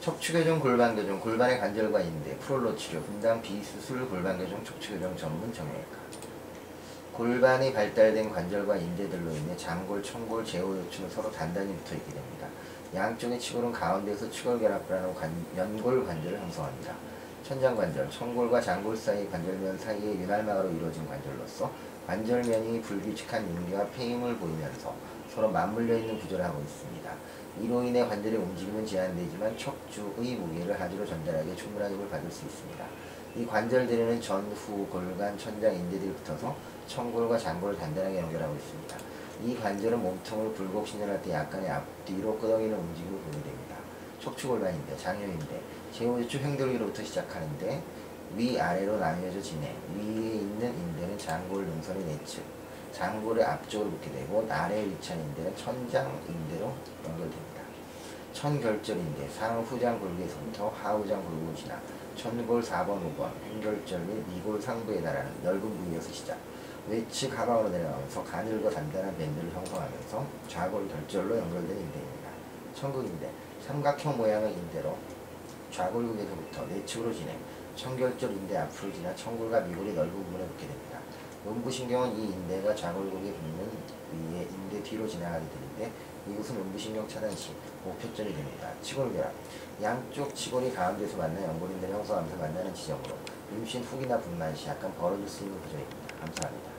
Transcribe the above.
척추교정, 골반교정, 골반의 관절과 인대, 프롤로 치료, 분당 비수술 골반교정, 척추교정 전문 정형외과. 골반이 발달된 관절과 인대들로 인해 장골, 청골, 제후요충은 서로 단단히 붙어 있게 됩니다. 양쪽의 치골은 가운데에서 치골 결합을 하는 관, 연골 관절을 형성합니다. 천장관절, 청골과 장골 사이 관절면 사이에 윤활막으로 이루어진 관절로서 관절면이 불규칙한 윤기와 폐임을 보이면서 서로 맞물려 있는 구조를 하고 있습니다. 이로 인해 관절의 움직임은 제한되지만 척추의 무게를 하지로 전달하기에 충분한 힘을 받을 수 있습니다. 이 관절들에는 전후, 골간, 천장, 인대들이 붙어서 청골과 장골을 단단하게 연결하고 있습니다. 이 관절은 몸통을 굴곡 신전할 때 약간의 앞뒤로 끄덕이는 움직임을 보게 됩니다. 척추골반인데, 장요인데, 제후유축 횡돌기로부터 시작하는데 위아래로 나뉘어져 지내. 위에 있는 인대는 장골 능선의 내측, 장골의 앞쪽으로 붙게 되고 아래에 위치한 인대는 천장 인대로 연결됩니다. 천결절인데 상후장 골격에서부터 하후장 골격을 지나. 천골 4번, 5번, 횡결절 및 미골 상부에 달하는 넓은 부위에서 시작. 외측 하방으로 내려가면서 가늘고 단단한 밴드를 형성하면서 좌골 결절로 연결된 인대입니다. 천극인대 삼각형 모양의 인대로 좌골국에서부터 내측으로 진행 청결절 인대 앞으로 지나 청골과 미골이 넓은 부분에 붙게 됩니다. 음부신경은 이 인대가 좌골국에 붙는 위에 인대 뒤로 지나가게 되는데 이곳은 음부신경 차단 시 목표점이 됩니다. 치골결합 양쪽 치골이 가운데서 만나 연골인대를 형성하면서 만나는 지점으로 임신 후기나 분만 시 약간 벌어질 수 있는 구조입니다. 감사합니다.